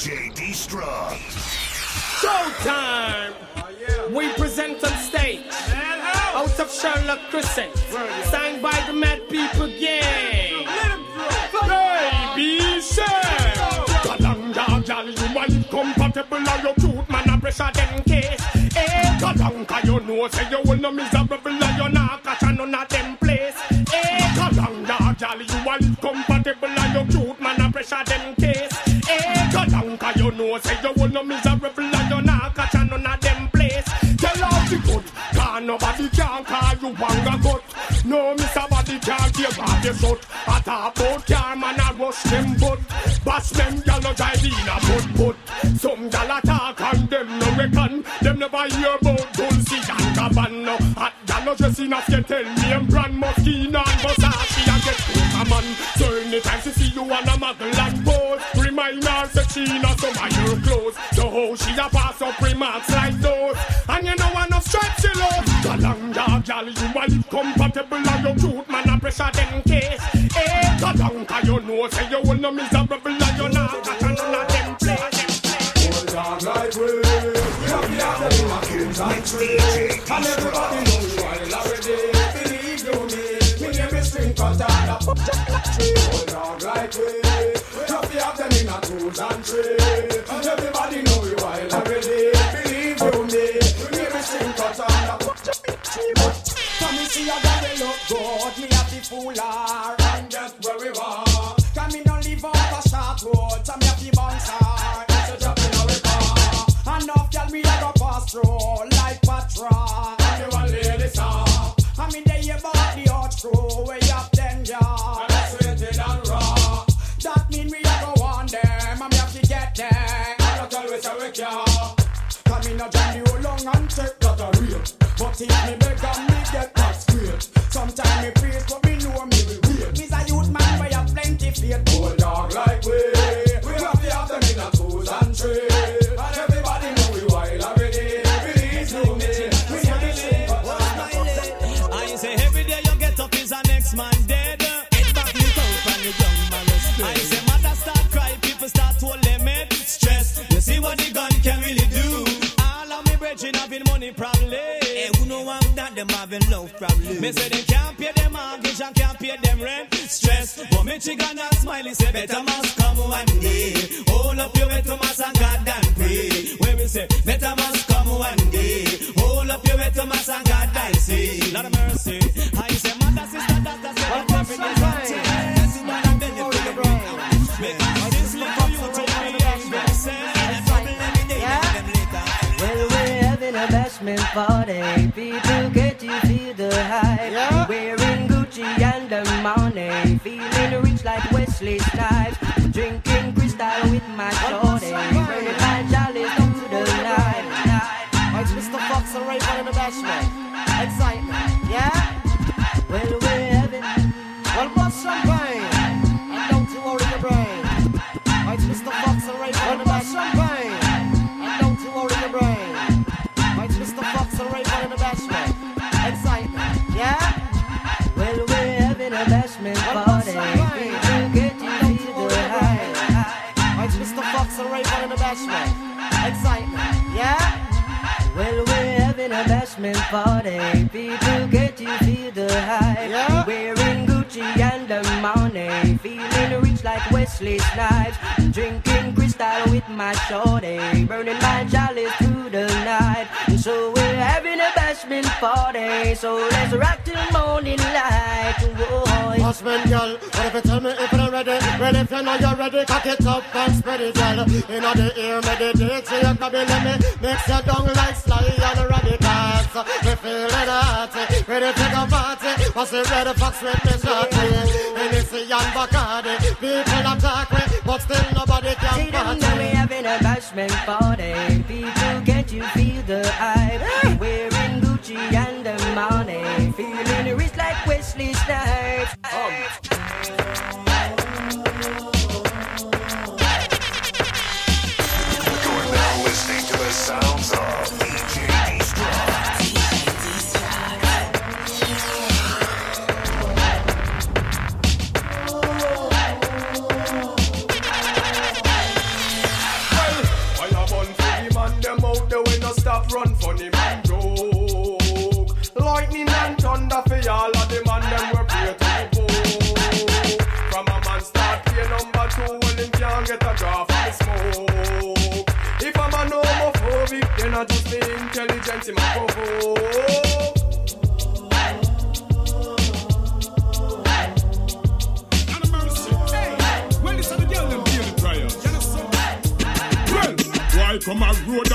DJ Destruct. Showtime! We present on stage. Out of Sherlock Crescent. Signed by the Mad People Gang. Baby, say. Kalanga, gal, you want compatible on your truth, man, I pressure them case. Eh, Kalanga, you know, say you will no miserable, and you're not catch none of them place. Eh, Kalanga, gal, you want compatible on your truth, man, I pressure them case. You know, say you will no miserable, and you're not catch none of them place. Tell all the good, cause nobody can call you wanga good. No, Mr. Body can't give off your shot. I talk about car, man, I rush them but Bash them, gal, no drive in a put you a live compatible and your truth, man, I pressure them case. Eh, Galanga, you know, say you will no miserable and you're not catch none of them place. Hold on like we We have the other in a king's country And everybody having love problem. Me say they can't pay them mortgage and can't pay them rent. Stress, but me chicken and smiley say better must come one day. Hold up your way to mass and God and pray. Where we say better must come one day. Hold up your way to mass and God and say. Lord of mercy, money. Feeling rich like Wesley Snipes. Drinking crystal with my shorty. Burning my chalice through the night. It's Mr. Fox and Raven in the bashment. Excitement. Yeah? Well, Fox and Raven in the bashment. Excitement. Yeah? Well, we're having a bashment party. People get to feel the hype. Yeah. Wearing And the money. Feeling rich like Wesley Snipes. Drinking crystal with my shorty. Burning my chalice through the night. So we're having a bashment party. So let's rock till morning light. Whoa. Husband, girl, what if you tell me if you're ready? Well, if you know you're ready, cock it up and spread it, girl. Know the ear, meditate, so you can be me mix your down like sly and radicals. Me feeling hot, ready to a party. What's the red fox with me shorty? Hennessy and Bacardi, people attack me, but still nobody can See them party. know we having a bashment party. People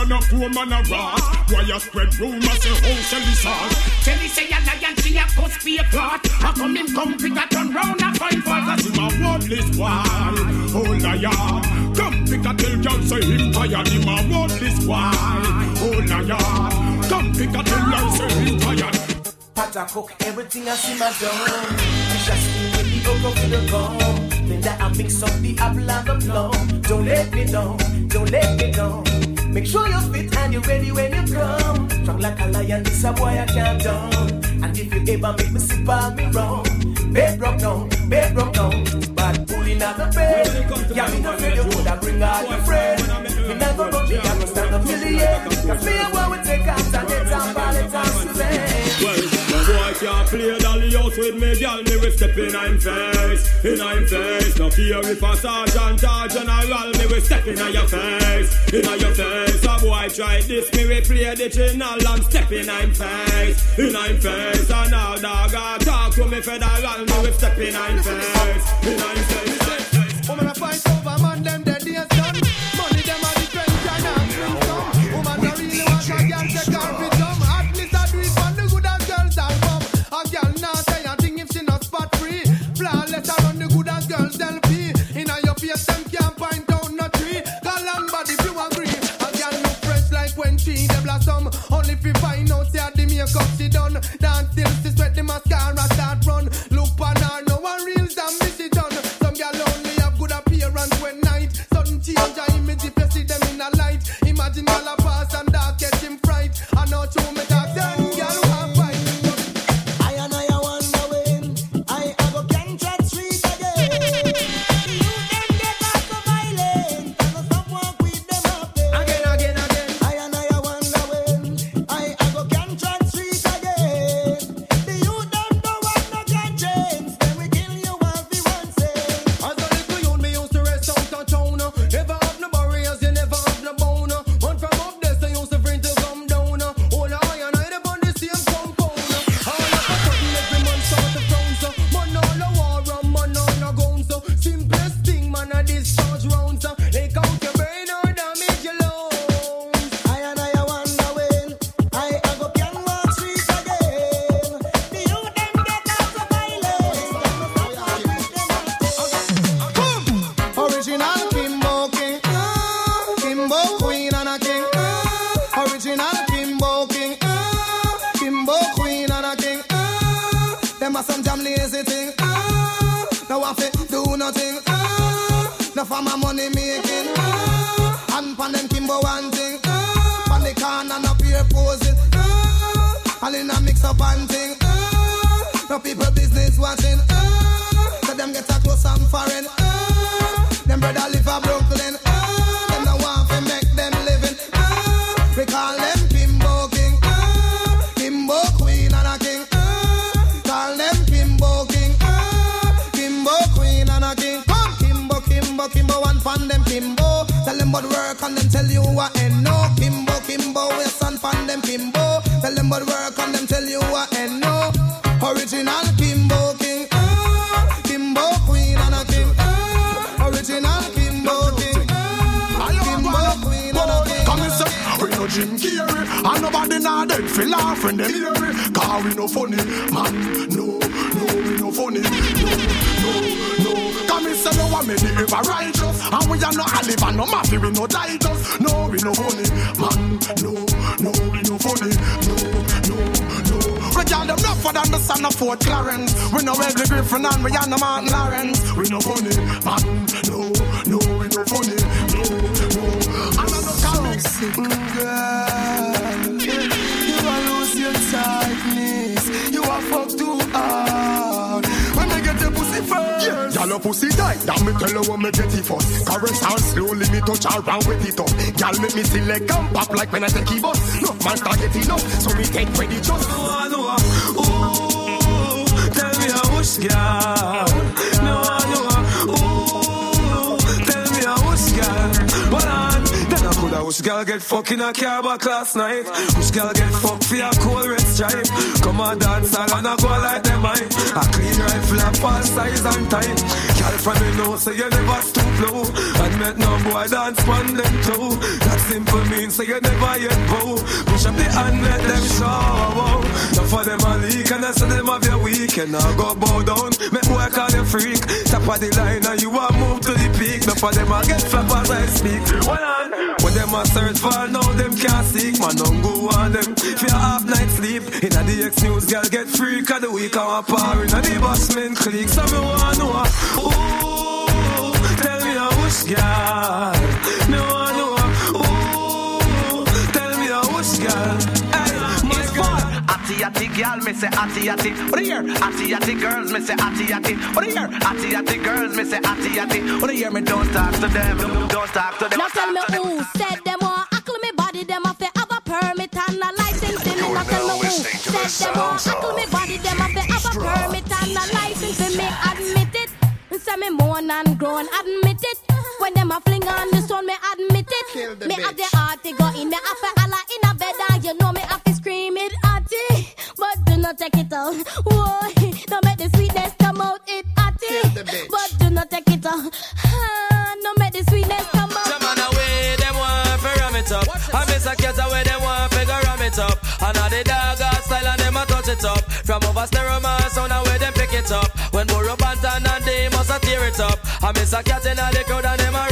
and a poor man a rat? Why you spread rumors say how Shelly sauce? Shelly say a lion, she a cuss be a clot. How come him come pick a turn round and find fault? Cause him a worthless boy, oh liar. Come pick a tell girl say him tired. Him a worthless boy, oh liar. Come pick a tell girl say him tired. Pot I cook everything I see my dome. Fish I steam with the okra for the bone. Then that I mix up the apple and the plum. Don't let me down, don't let me down. Make sure you're fit and you're ready when you come. Strong like a lion, this a boy I can't down. And if you ever make me sip on me wrong, bed broke down, bed broke down. But pulling out the bed, yeah, me not afraid you coulda bring out your friend. Me not go run, me not go stand up till the end. Cause me and boy we take out and get up all the time to can't play dolly house with me, girl. Me we step in I'm face, in I'm face. No fear if a sergeant or general, me we step in your face, in your face. A boy try this, me we play the channel. I'm stepping I'm face, in I'm face. And now dog a talk to me federal, me we step in I'm face, in I'm face. Woman a fight over man, them As girls LP. Inna your face them can't find down no tree. Call on body if you agree. A girl look fresh like when she blossom. Only if you find out say the makeup she done. Dance till Kimbo one thing. ah. Pon the corner no peer posing. ah. All in a mix up and thing. ah. No people business watching. ah. So them get a close and foreign. ah. Them brother live a tell you what and no. Original Kimbo King. Ah, Kimbo Queen and a King. Ah, original Kimbo King. Kimbo Queen and a King. Come and say, we no Jim Carrey And nobody now dead feel laugh when them hear it Cause we no funny, man No, no, we no funny No, no, no Come and say, no one made it ever righteous And we are no olive and no mafia, we no Titus No, we no funny, man No, no, we no funny no We got them enough for them the son of Fort Clarence. We no Wesley Griffin and we are no Martin Lawrence. We no funny, man. No, no, we no funny. No, no. And I no comics Mm, girl, the pussy no tight. That me tell her when me get it first. Caress her slowly, me touch her round with it up. Girl make me see select and pop like when I take it bus. No man start getting up, so me take ready just. Oh, I know. I coulda girl get fucked in a back last night. Wish girl get fucked for a cold red stripe. Come on dance all and I go like them mine. A clean rifle of all size and time. Girl from me know so you never stoop low. And make no boy dance on them too. That simple means so you never yet bow. Push up the hand let them show. Now for them a leak and I say them have your weekend. Now go bow down, make boy call you freak. Top of the line and you a move to the peak. Now for them I get flap as I speak. One on. Them a search for now them can't seek. Man don't go on them. Your half night sleep. In a the X news girl get freak of the week. I'm a power in a the bossman clique. So me wanna know. Ooh, Atty atty gal, me say atty atty. What do you hear? Atty atty girls, me say atty atty. What do you hear? Atty atty girls, me say atty atty. What do you hear? Me don't talk to them. Don't talk to them. Now tell me who said them want ackle me body, them have to have a permit and a license. in it. Now tell me who said them want ackle me body, them have to have a permit and a license. in me admit it. Say me moan and groan, admit it. When them a fling on the stone, me admit it. Me have the heart to go in, me have to holla in a bed, and you know me not take it out. Whoa, don't make the sweetness come out, it atty. But do not take it out. Ah, no make the sweetness come out. Some man away, them want to ram it up. I miss a cat away, them want to ram it up. And all the dog style and them a touch it up. From over stereo man, sound away, them pick it up. When Burro Bantan and they must a tear it up. I miss a cat in all the crowd and them a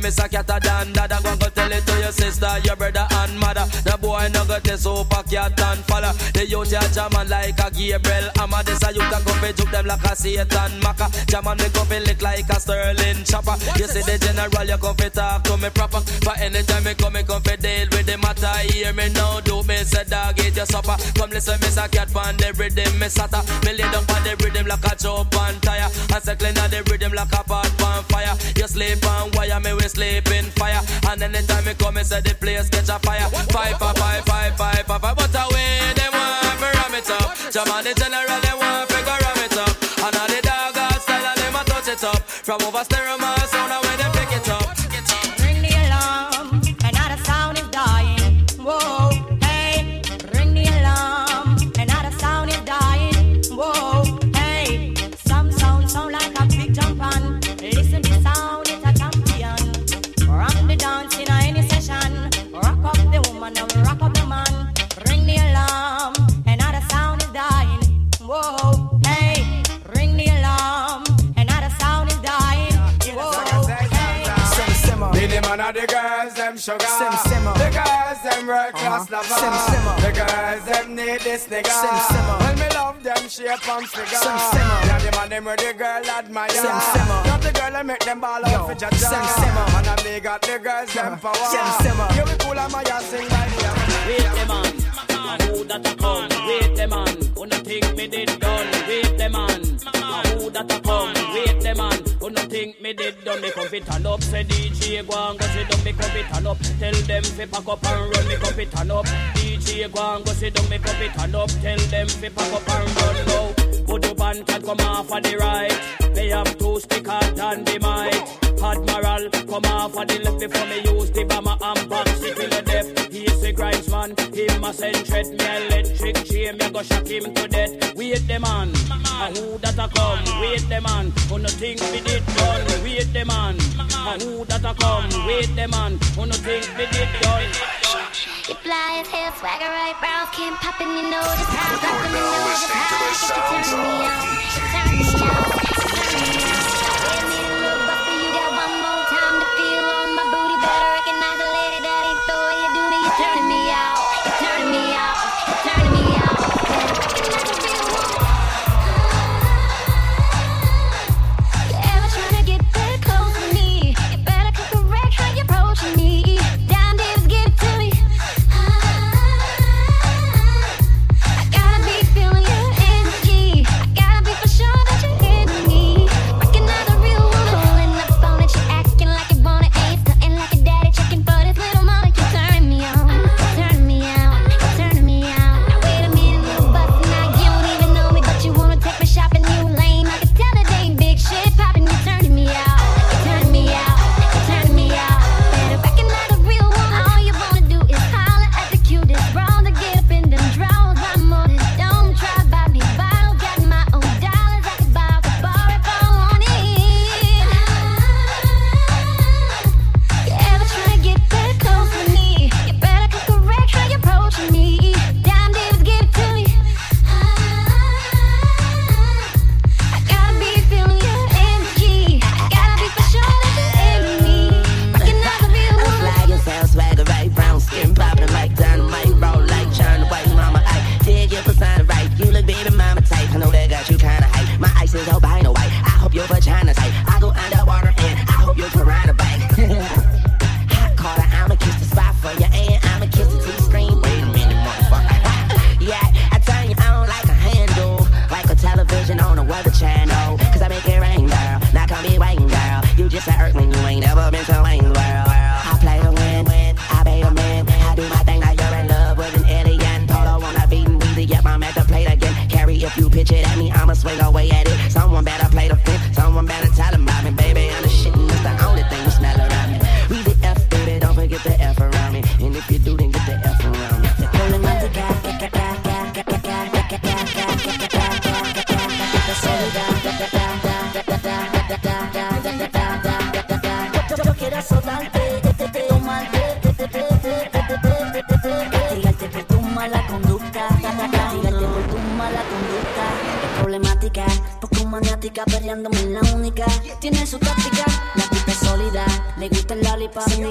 miss a cat a dan dada. Go go tell it to your sister, your brother and mother. The boy no got the super cat and follow. The youth ya jaman like a Gabriel Amma. This a youth a come fi juke them like a Satan Maka. Jaman me come fi lick like a Sterling chopper. You see the general, you come fi talk to me proper. For anytime me come, me come fi deal with the matter. Hear me now, do me say dog eat your supper. Come listen, me say cat pan the rhythm, me sata. Me lay down on the rhythm like a chop on tire. And say clean the rhythm like a pot on fire. You sleep on me we sleep in fire. And anytime me come, me say the place catch a fire. Five, five, five, five, five, five, five. But away, they want to ram it up. Jaman the general, they want to ram it up. And all the dog style, and them a touch it up. From over stereo, man, sound girls, them sugar. Sim simmer. The girls, them world class uh-huh. lover. Sim simmer. The girls, them need this nigga. Sim simmer. When me love them shape and figure. Sim simmer. Yeah, the man them where the girl admire. Sim simmer. Not the girl that make them ball Yo, out for jaja. sim simmer. And I me got the girls, them uh-huh. power. Sim simmer. You be cool and my ass sing like yeah. Wait the man, ah, who that a come? Wait the man, who no think me did done? Wait the man, who that a come? Wait the man, who no think me did done? Me come fit turn up, say DJ go and go sit down. Me come fit turn up, tell them fi pack up and run. Me come fit turn up, DJ go and go sit down. Me come fit turn up, tell them fi pack up and run now. Put up and can come off on the right. They have two stick hard and the mic. Admiral, come off on the left before me use the bomber and box it till the death. He's a grinds man, him a send threat me electric chain, me go shock him to death. Wait the man, and who that a come? Wait the man, who no think we did done? Wait the man, and who that a come? Wait the man, who no think we did done? You fly as hell, swagger right, brown skin popping, you know the time, dropping, you know the listening to the time. sounds Turn me of on,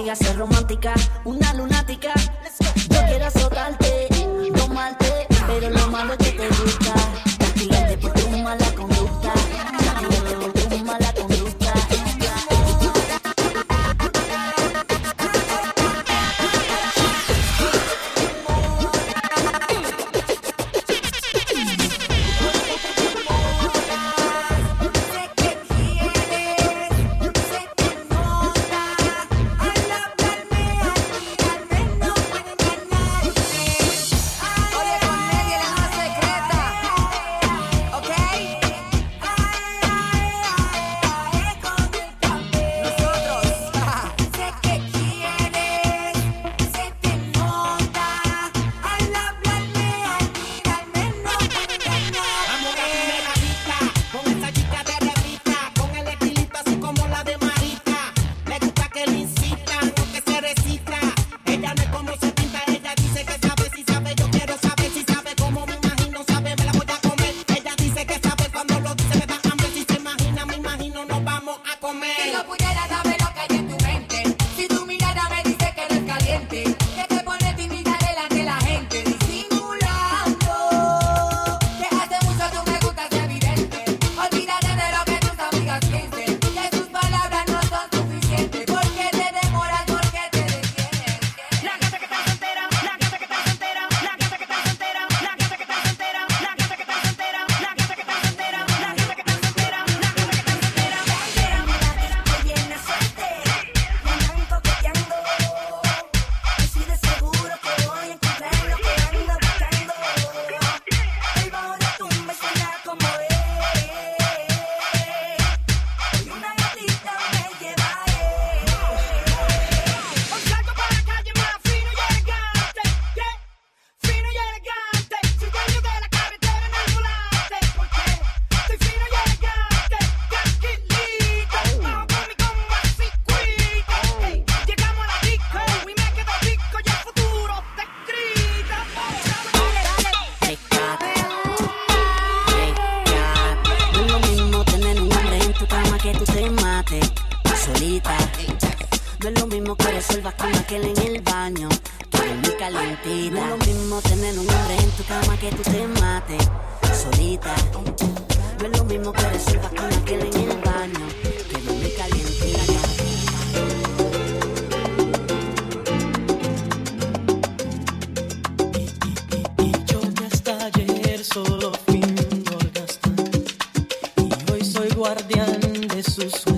voy ser romántica. gato. No es lo mismo que decir bacana que en el baño. Que no me caliente la gata. Y, yo que hasta ayer solo fui un orgasmo. Y hoy soy guardián de sus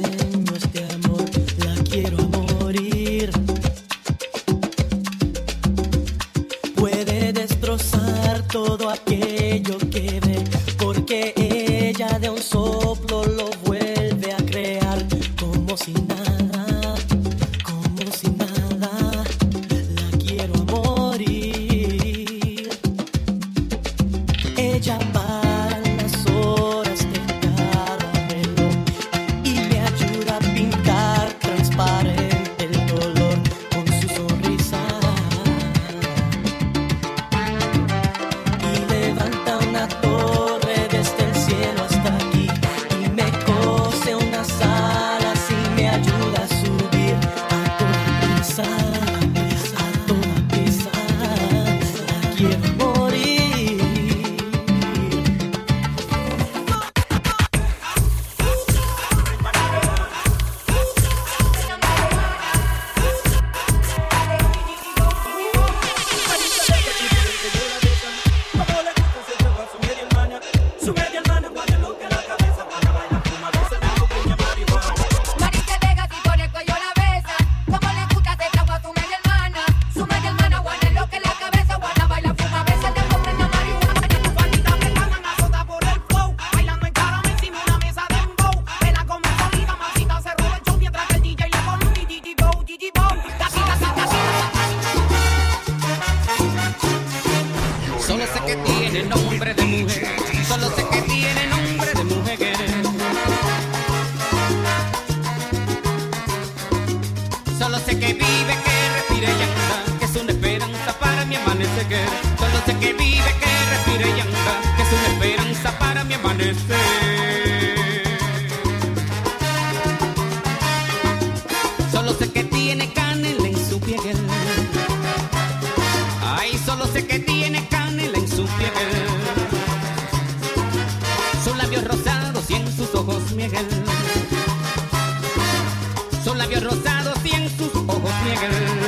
Ay, solo sé que tiene canela en su piel. Sus labios rosados y en sus ojos miel. Sus labios rosados y en sus ojos miel.